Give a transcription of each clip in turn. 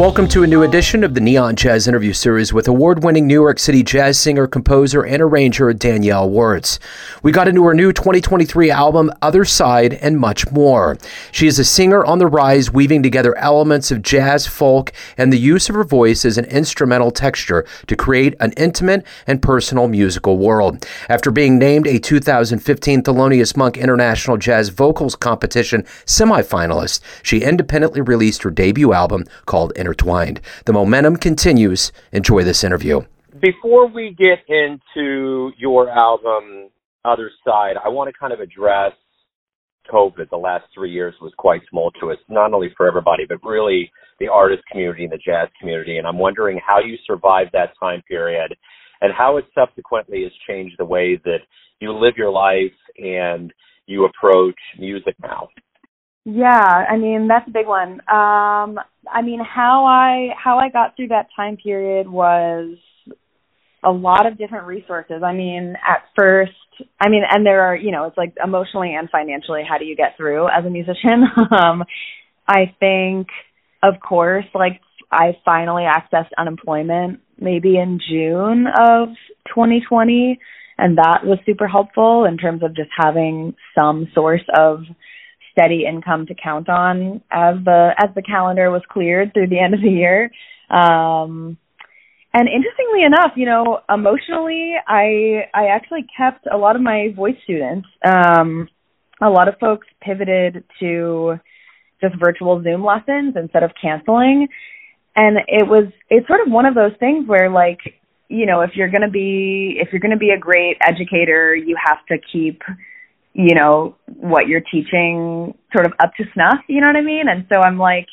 Welcome to a new edition of the Neon Jazz interview series with award winning New York City jazz singer, composer, and arranger Danielle Wertz. We got into her new 2023 album, Other Side, and much more. She is a singer on the rise, weaving together elements of jazz, folk, and the use of her voice as an instrumental texture to create an intimate and personal musical world. After being named a 2015 Thelonious Monk International Jazz Vocals Competition semifinalist, she independently released her debut album called Inter intertwined. The momentum continues. Enjoy this interview. Before we get into your album, Other Side, I want to kind of address COVID. The last three years was quite tumultuous, not only for everybody, but really the artist community and the jazz community. And I'm wondering how you survived that time period and how it subsequently has changed the way that you live your life and you approach music now. Yeah, I mean that's a big one. Um, I mean how I how I got through that time period was a lot of different resources. I mean, at first, I mean, and there are, you know, it's like emotionally and financially, how do you get through as a musician? um, I think, of course, like I finally accessed unemployment maybe in June of 2020, and that was super helpful in terms of just having some source of steady income to count on as the as the calendar was cleared through the end of the year. Um, and interestingly enough, you know, emotionally, I I actually kept a lot of my voice students. Um, a lot of folks pivoted to just virtual Zoom lessons instead of canceling, and it was it's sort of one of those things where like you know if you're going to be if you're going to be a great educator, you have to keep you know, what you're teaching sort of up to snuff, you know what I mean? And so I'm like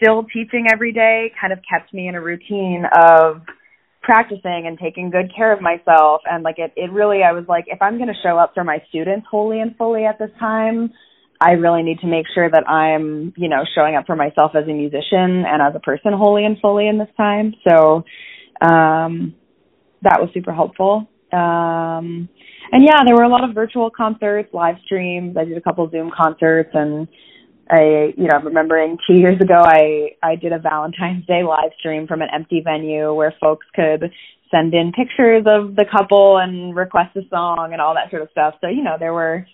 still teaching every day kind of kept me in a routine of practicing and taking good care of myself and like it it really I was like if I'm going to show up for my students wholly and fully at this time, I really need to make sure that I'm, you know, showing up for myself as a musician and as a person wholly and fully in this time. So um that was super helpful. Um and yeah, there were a lot of virtual concerts, live streams. I did a couple Zoom concerts and I, you know, I'm remembering two years ago, I, I did a Valentine's Day live stream from an empty venue where folks could send in pictures of the couple and request a song and all that sort of stuff. So, you know, there were,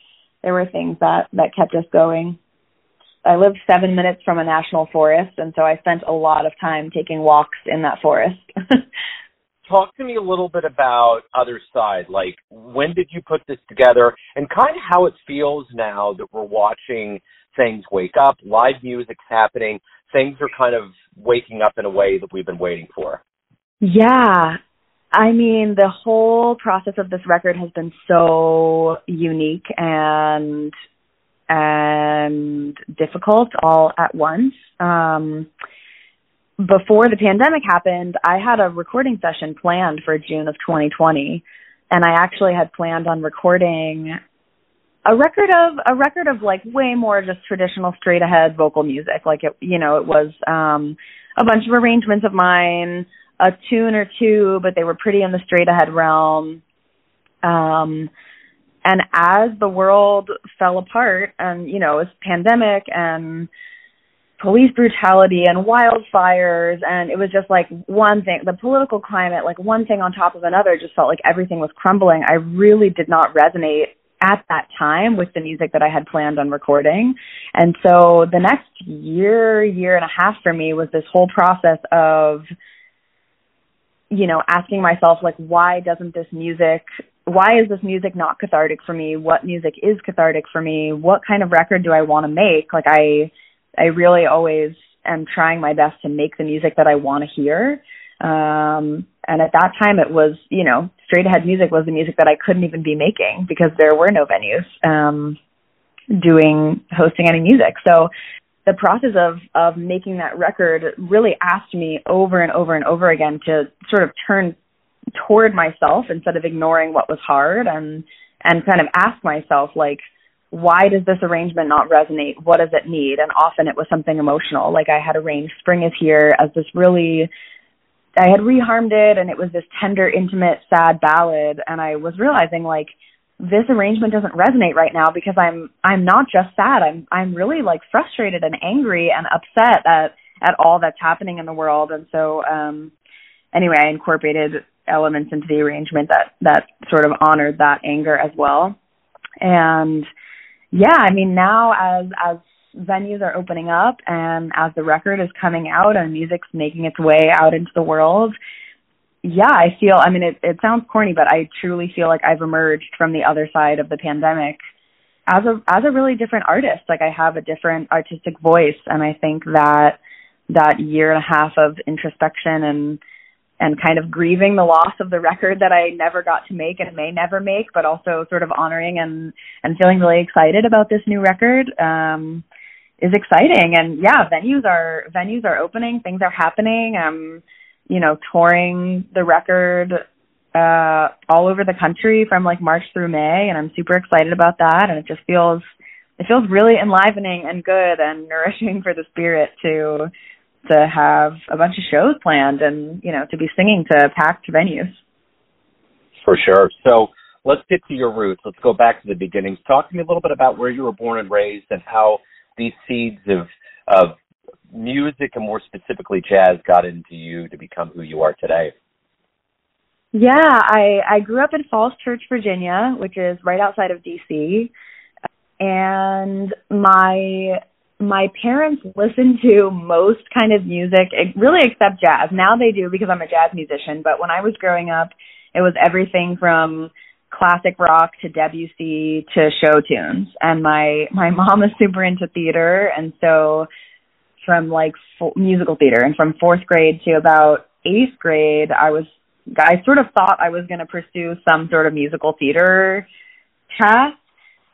there were things that, that kept us going. I lived seven minutes from a national forest, and so I spent a lot of time taking walks in that forest. talk to me a little bit about other side like when did you put this together and kind of how it feels now that we're watching things wake up live music's happening things are kind of waking up in a way that we've been waiting for? Yeah. I mean the whole process of this record has been so unique and and difficult all at once. Um before the pandemic happened, I had a recording session planned for June of 2020, and I actually had planned on recording a record of a record of like way more just traditional straight ahead vocal music. Like it, you know, it was um a bunch of arrangements of mine, a tune or two, but they were pretty in the straight ahead realm. Um and as the world fell apart and you know, it was pandemic and police brutality and wildfires and it was just like one thing the political climate like one thing on top of another just felt like everything was crumbling. I really did not resonate at that time with the music that i had planned on recording. And so the next year year and a half for me was this whole process of you know asking myself like why doesn't this music why is this music not cathartic for me? What music is cathartic for me? What kind of record do i want to make? Like i I really always am trying my best to make the music that I want to hear. Um, and at that time, it was, you know, straight ahead music was the music that I couldn't even be making because there were no venues um, doing hosting any music. So the process of of making that record really asked me over and over and over again to sort of turn toward myself instead of ignoring what was hard and and kind of ask myself like why does this arrangement not resonate? What does it need? And often it was something emotional. Like I had arranged Spring is Here as this really, I had reharmed it and it was this tender, intimate, sad ballad. And I was realizing like, this arrangement doesn't resonate right now because I'm I'm not just sad. I'm I'm really like frustrated and angry and upset at at all that's happening in the world. And so, um, anyway, I incorporated elements into the arrangement that that sort of honored that anger as well. And yeah, I mean, now as as venues are opening up and as the record is coming out and music's making its way out into the world, yeah, I feel I mean it it sounds corny, but I truly feel like I've emerged from the other side of the pandemic as a as a really different artist. Like I have a different artistic voice and I think that that year and a half of introspection and and kind of grieving the loss of the record that I never got to make and may never make, but also sort of honoring and and feeling really excited about this new record um is exciting and yeah, venues are venues are opening, things are happening. Um you know, touring the record uh all over the country from like March through May and I'm super excited about that and it just feels it feels really enlivening and good and nourishing for the spirit to to have a bunch of shows planned and you know to be singing to packed venues for sure so let's get to your roots let's go back to the beginnings talk to me a little bit about where you were born and raised and how these seeds of of music and more specifically jazz got into you to become who you are today? Yeah, I I grew up in Falls Church, Virginia, which is right outside of DC. And my my parents listened to most kind of music, really except jazz. Now they do because I'm a jazz musician, but when I was growing up, it was everything from classic rock to Debussy to show tunes. And my my mom is super into theater, and so from like fo- musical theater and from fourth grade to about eighth grade i was i sort of thought i was going to pursue some sort of musical theater path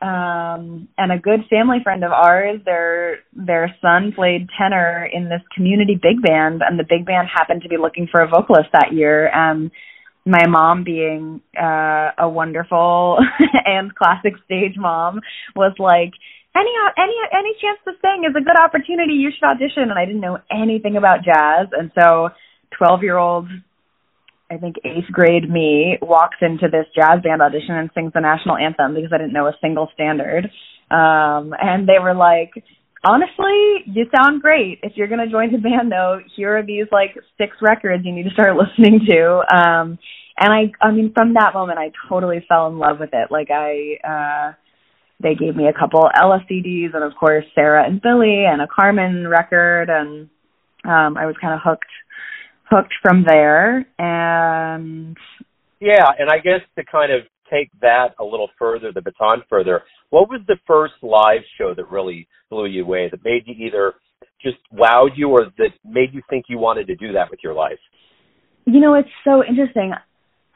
um and a good family friend of ours their their son played tenor in this community big band and the big band happened to be looking for a vocalist that year and my mom being uh a wonderful and classic stage mom was like any any any chance to sing is a good opportunity. You should audition. And I didn't know anything about jazz, and so twelve year old, I think eighth grade me walks into this jazz band audition and sings the national anthem because I didn't know a single standard. Um, and they were like, honestly, you sound great. If you're going to join the band though, here are these like six records you need to start listening to. Um, and I, I mean, from that moment, I totally fell in love with it. Like I, uh, they gave me a couple Ella and of course Sarah and Billy and a Carmen record and um I was kind of hooked hooked from there and yeah and I guess to kind of take that a little further the baton further what was the first live show that really blew you away that made you either just wowed you or that made you think you wanted to do that with your life you know it's so interesting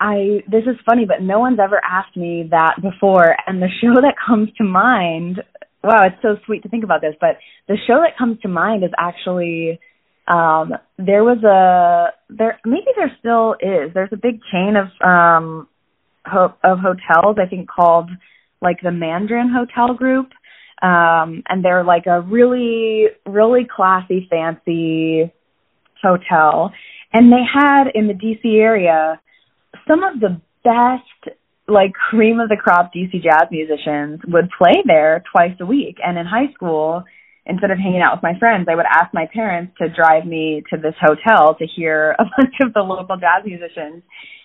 I this is funny, but no one's ever asked me that before. And the show that comes to mind, wow, it's so sweet to think about this, but the show that comes to mind is actually um there was a there maybe there still is. There's a big chain of um ho- of hotels I think called like the Mandarin Hotel Group. Um and they're like a really really classy fancy hotel and they had in the DC area some of the best like cream of the crop DC jazz musicians would play there twice a week. And in high school, instead of hanging out with my friends, I would ask my parents to drive me to this hotel to hear a bunch of the local jazz musicians.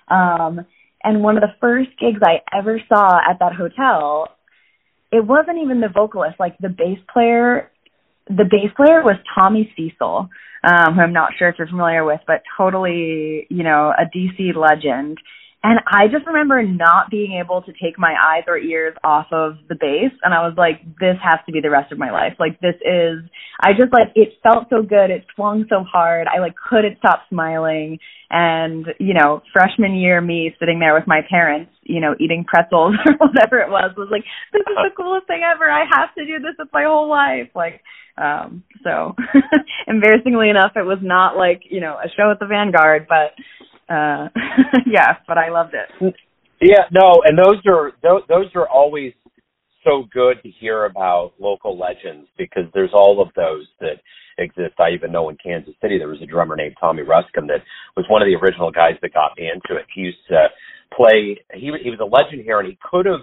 Um, and one of the first gigs I ever saw at that hotel, it wasn't even the vocalist, like the bass player. The bass player was Tommy Cecil um, who I'm not sure if you're familiar with, but totally, you know, a DC legend. And I just remember not being able to take my eyes or ears off of the bass. And I was like, this has to be the rest of my life. Like, this is, I just like, it felt so good. It swung so hard. I like couldn't stop smiling. And, you know, freshman year me sitting there with my parents, you know, eating pretzels or whatever it was, was like, this is the coolest thing ever. I have to do this with my whole life. Like, um, so embarrassingly enough, it was not like, you know, a show at the Vanguard, but, uh, yeah, but I loved it. Yeah, no, and those are, those, those are always so good to hear about local legends because there's all of those that exist. I even know in Kansas City there was a drummer named Tommy Ruskin that was one of the original guys that got me into it. He used to play. He he was a legend here, and he could have.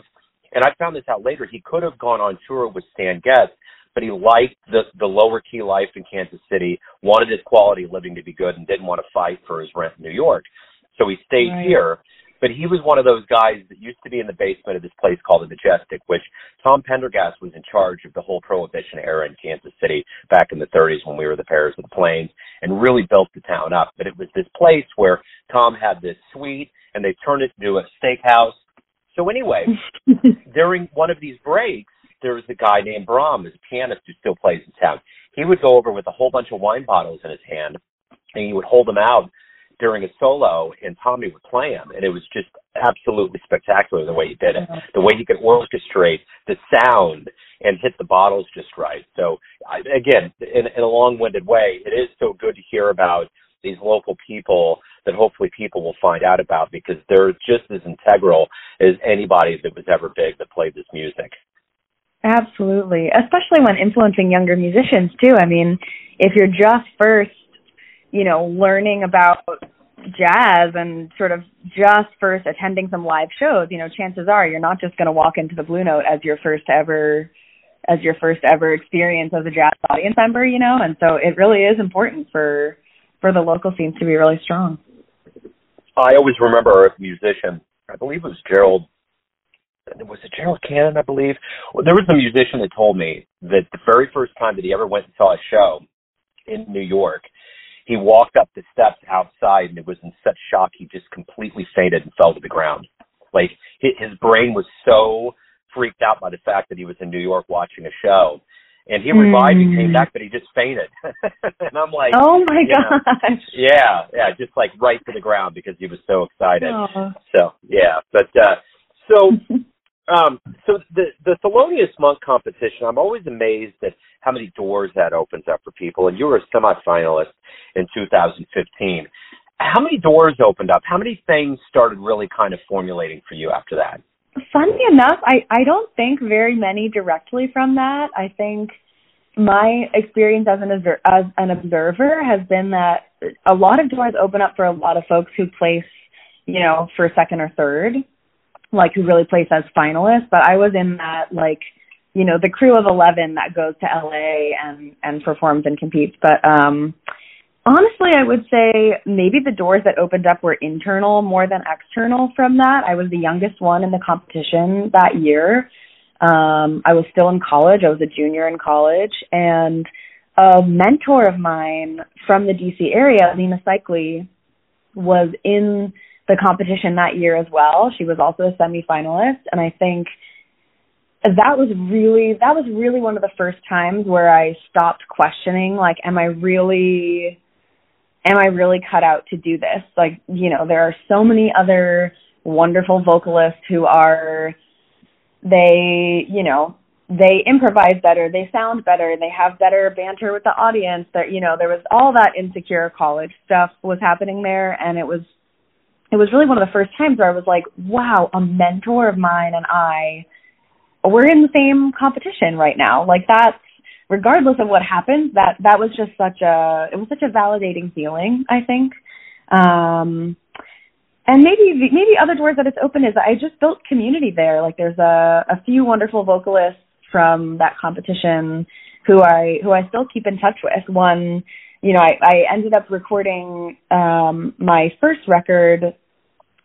And I found this out later. He could have gone on tour with Stan Getz, but he liked the the lower key life in Kansas City, wanted his quality of living to be good, and didn't want to fight for his rent in New York. So he stayed Right. here. But he was one of those guys that used to be in the basement of this place called the Majestic, which Tom Pendergast was in charge of the whole Prohibition era in Kansas City back in the 30s when we were the Paris of the Plains, and really built the town up. But it was this place where Tom had this suite, and they turned it into a steakhouse. So anyway, during one of these breaks, there was a guy named Bram, who's a pianist who still plays in town. He would go over with a whole bunch of wine bottles in his hand, and he would hold them out during a solo, and Tommy would play them, and it was just absolutely spectacular the way he did it, the way he could orchestrate the sound and hit the bottles just right. So, I, again, in, in a long-winded way, it is so good to hear about these local people that hopefully people will find out about because they're just as integral as anybody that was ever big that played this music. Absolutely, especially when influencing younger musicians too. I mean, if you're just first, you know, learning about jazz and sort of just first attending some live shows, you know, chances are you're not just going to walk into the Blue Note as your first ever as your first ever experience as a jazz audience member, you know, and so it really is important for for the local scenes to be really strong. I always remember a musician, I believe it was Gerald was it Gerald Cannon, I believe? Well, there was a musician that told me that the very first time that he ever went and saw a show in New York, he walked up the steps outside and it was in such shock he just completely fainted and fell to the ground. Like his brain was so freaked out by the fact that he was in New York watching a show. And he revived and came Mm. back, but he just fainted. and I'm like, Oh my you know, yeah, yeah, just like right to the ground because he was so excited. Oh. So yeah, but uh, so um, so the the Thelonious Monk competition, I'm always amazed at how many doors that opens up for people. And you were a semifinalist in 2015. How many doors opened up? How many things started really kind of formulating for you after that? Funny enough, I I don't think very many directly from that. I think my experience as an as an observer has been that a lot of doors open up for a lot of folks who place, you know, for second or third, like who really place as finalists. But I was in that like, you know, the crew of eleven that goes to LA and and performs and competes. But um honestly, I would say maybe the doors that opened up were internal more than external from that. I was the youngest one in the competition that year. Um, I was still in college. I was a junior in college. And a mentor of mine from the DC area, Lena Seikaly, was in the competition that year as well. She was also a semifinalist. And I think that was really that was really one of the first times where I stopped questioning like am I really am I really cut out to do this? Like, you know, there are so many other wonderful vocalists who are they, you know, they improvise better, they sound better, they have better banter with the audience. That you know, there was all that insecure college stuff was happening there and it was it was really one of the first times where I was like, wow, a mentor of mine and I we're in the same competition right now. Like that's regardless of what happened, that that was just such a it was such a validating feeling, I think. Um and maybe maybe other doors that it's opened is I just built community there. Like there's a a few wonderful vocalists from that competition who I who I still keep in touch with. One, you know, I, I ended up recording um my first record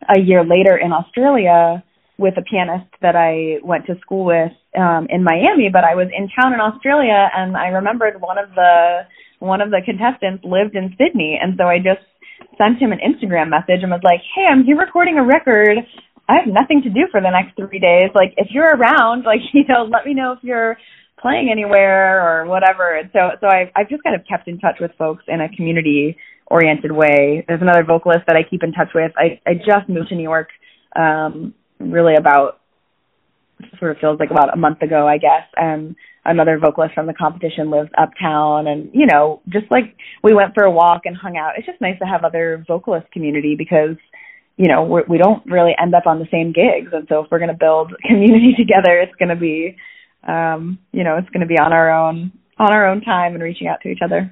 a year later in Australia with a pianist that I went to school with um in Miami, but I was in town in Australia and I remembered one of the one of the contestants lived in Sydney and so I just sent him an Instagram message and was like, "Hey, I'm here recording a record. I have nothing to do for the next 3 days. Like if you're around, like you know, let me know if you're playing anywhere or whatever." And so so I've, I've just kind of kept in touch with folks in a community oriented way. There's another vocalist that I keep in touch with. I I just moved to New York um really about sort of feels like about a month ago, I guess. And another vocalist from the competition lives uptown, and you know, just like we went for a walk and hung out. It's just nice to have other vocalist community because you know we're, we don't really end up on the same gigs, and so if we're going to build community together, it's going to be, um, you know, it's going to be on our own on our own time and reaching out to each other.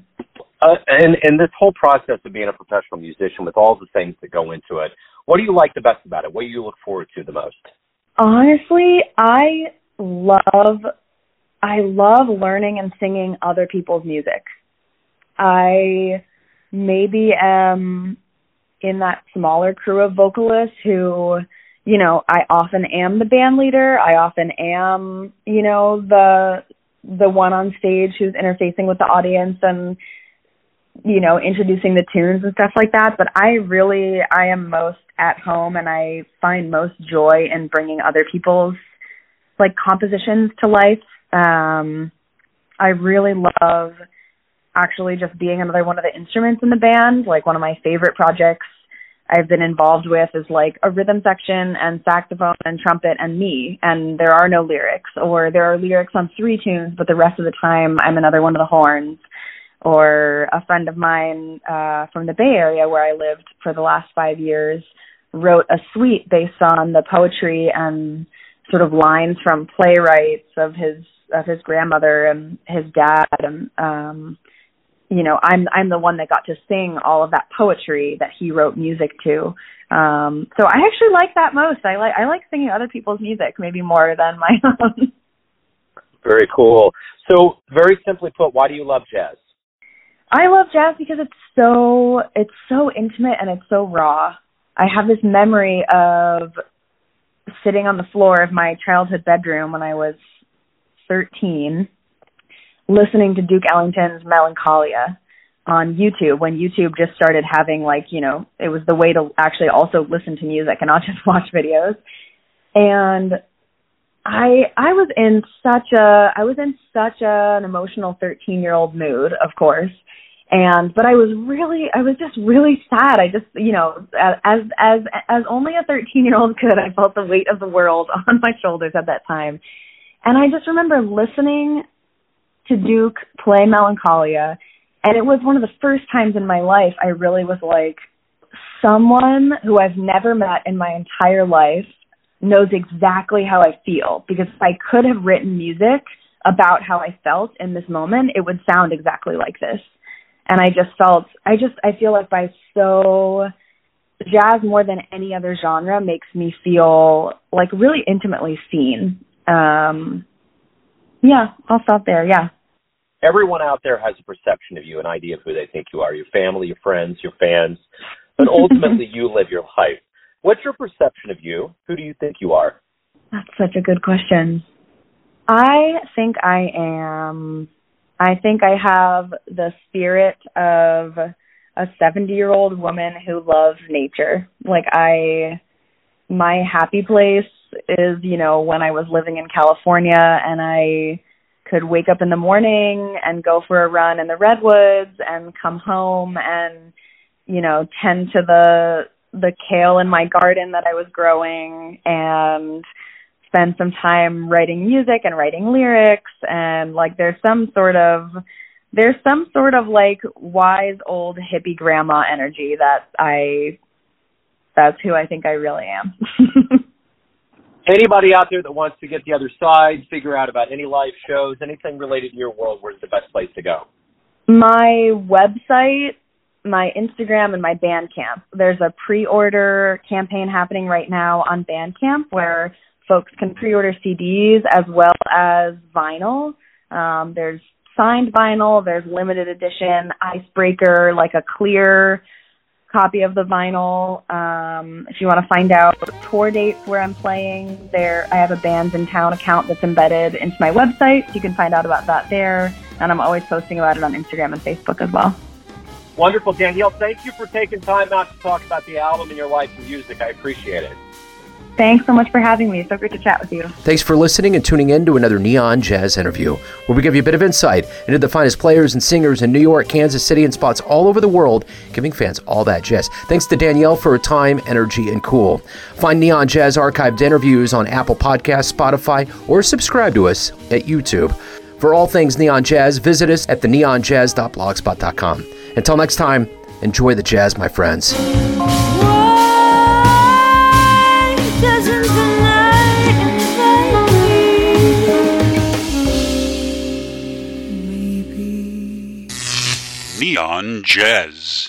Uh, and and this whole process of being a professional musician with all the things that go into it, what do you like the best about it? What do you look forward to the most? Honestly, I love I love learning and singing other people's music. I maybe am in that smaller crew of vocalists who, you know, I often am the band leader. I often am, you know, the the one on stage who's interfacing with the audience and you know, introducing the tunes and stuff like that, but I really I am most at home and I find most joy in bringing other people's like compositions to life. Um I really love actually just being another one of the instruments in the band. Like one of my favorite projects I've been involved with is like a rhythm section and saxophone and trumpet and me and there are no lyrics or there are lyrics on three tunes but the rest of the time I'm another one of the horns. Or a friend of mine uh from the Bay Area where I lived for the last 5 years wrote a suite based on the poetry and sort of lines from playwrights of his of his grandmother and his dad and um you know i'm i'm the one that got to sing all of that poetry that he wrote music to. Um so i actually like that most. I like i like singing other people's music maybe more than my own. Very cool. So very simply put why do you love jazz? I love jazz because it's so it's so intimate and it's so raw. I have this memory of sitting on the floor of my childhood bedroom when i was 13 listening to Duke Ellington's Melancholia on YouTube when YouTube just started having like, you know, it was the way to actually also listen to music and not just watch videos. And I I was in such a I was in such a, an emotional 13-year-old mood, of course. And but I was really I was just really sad. I just, you know, as as as only a 13-year-old could, I felt the weight of the world on my shoulders at that time. And I just remember listening to Duke play Melancholia, and it was one of the first times in my life I really was like, someone who I've never met in my entire life knows exactly how I feel because if I could have written music about how I felt in this moment, it would sound exactly like this. And I just felt, I just, I feel like by so, jazz more than any other genre makes me feel like really intimately seen. Um, yeah, I'll stop there. Yeah everyone out there has a perception of you, an idea of who they think you are, your family, your friends, your fans, but ultimately you live your life. What's your perception of you? Who do you think you are? That's such a good question. I think I am I think I have the spirit of a 70-year-old woman who loves nature. Like I my happy place is, you know, when I was living in California and I could wake up in the morning and go for a run in the redwoods and come home and you know tend to the the kale in my garden that I was growing and spend some time writing music and writing lyrics and like there's some sort of there's some sort of like wise old hippie grandma energy that I that's who I think I really am. anybody out there that wants to get the other side, figure out about any live shows, anything related to your world, where's the best place to go? My website, my Instagram, and my Bandcamp. There's a pre-order campaign happening right now on Bandcamp where folks can pre-order CDs as well as vinyl. Um, there's signed vinyl. There's limited edition icebreaker, like a clear copy of the vinyl. Um, if you want to find out tour dates where I'm playing, there I have a Bandsintown account that's embedded into my website. You can find out about that there, and I'm always posting about it on Instagram and Facebook as well. Wonderful, Danielle. Thank you for taking time out to talk about the album and your life and music. I appreciate it. Thanks so much for having me. So great to chat with you. Thanks for listening and tuning in to another Neon Jazz interview, where we give you a bit of insight into the finest players and singers in New York, Kansas City, and spots all over the world, giving fans all that jazz. Thanks to Danielle for her time, energy, and cool. Find Neon Jazz archived interviews on Apple Podcasts, Spotify, or subscribe to us at YouTube. For all things Neon Jazz, visit us at theneonjazz.blogspot.com. Until next time, enjoy the jazz, my friends. Neon Jazz.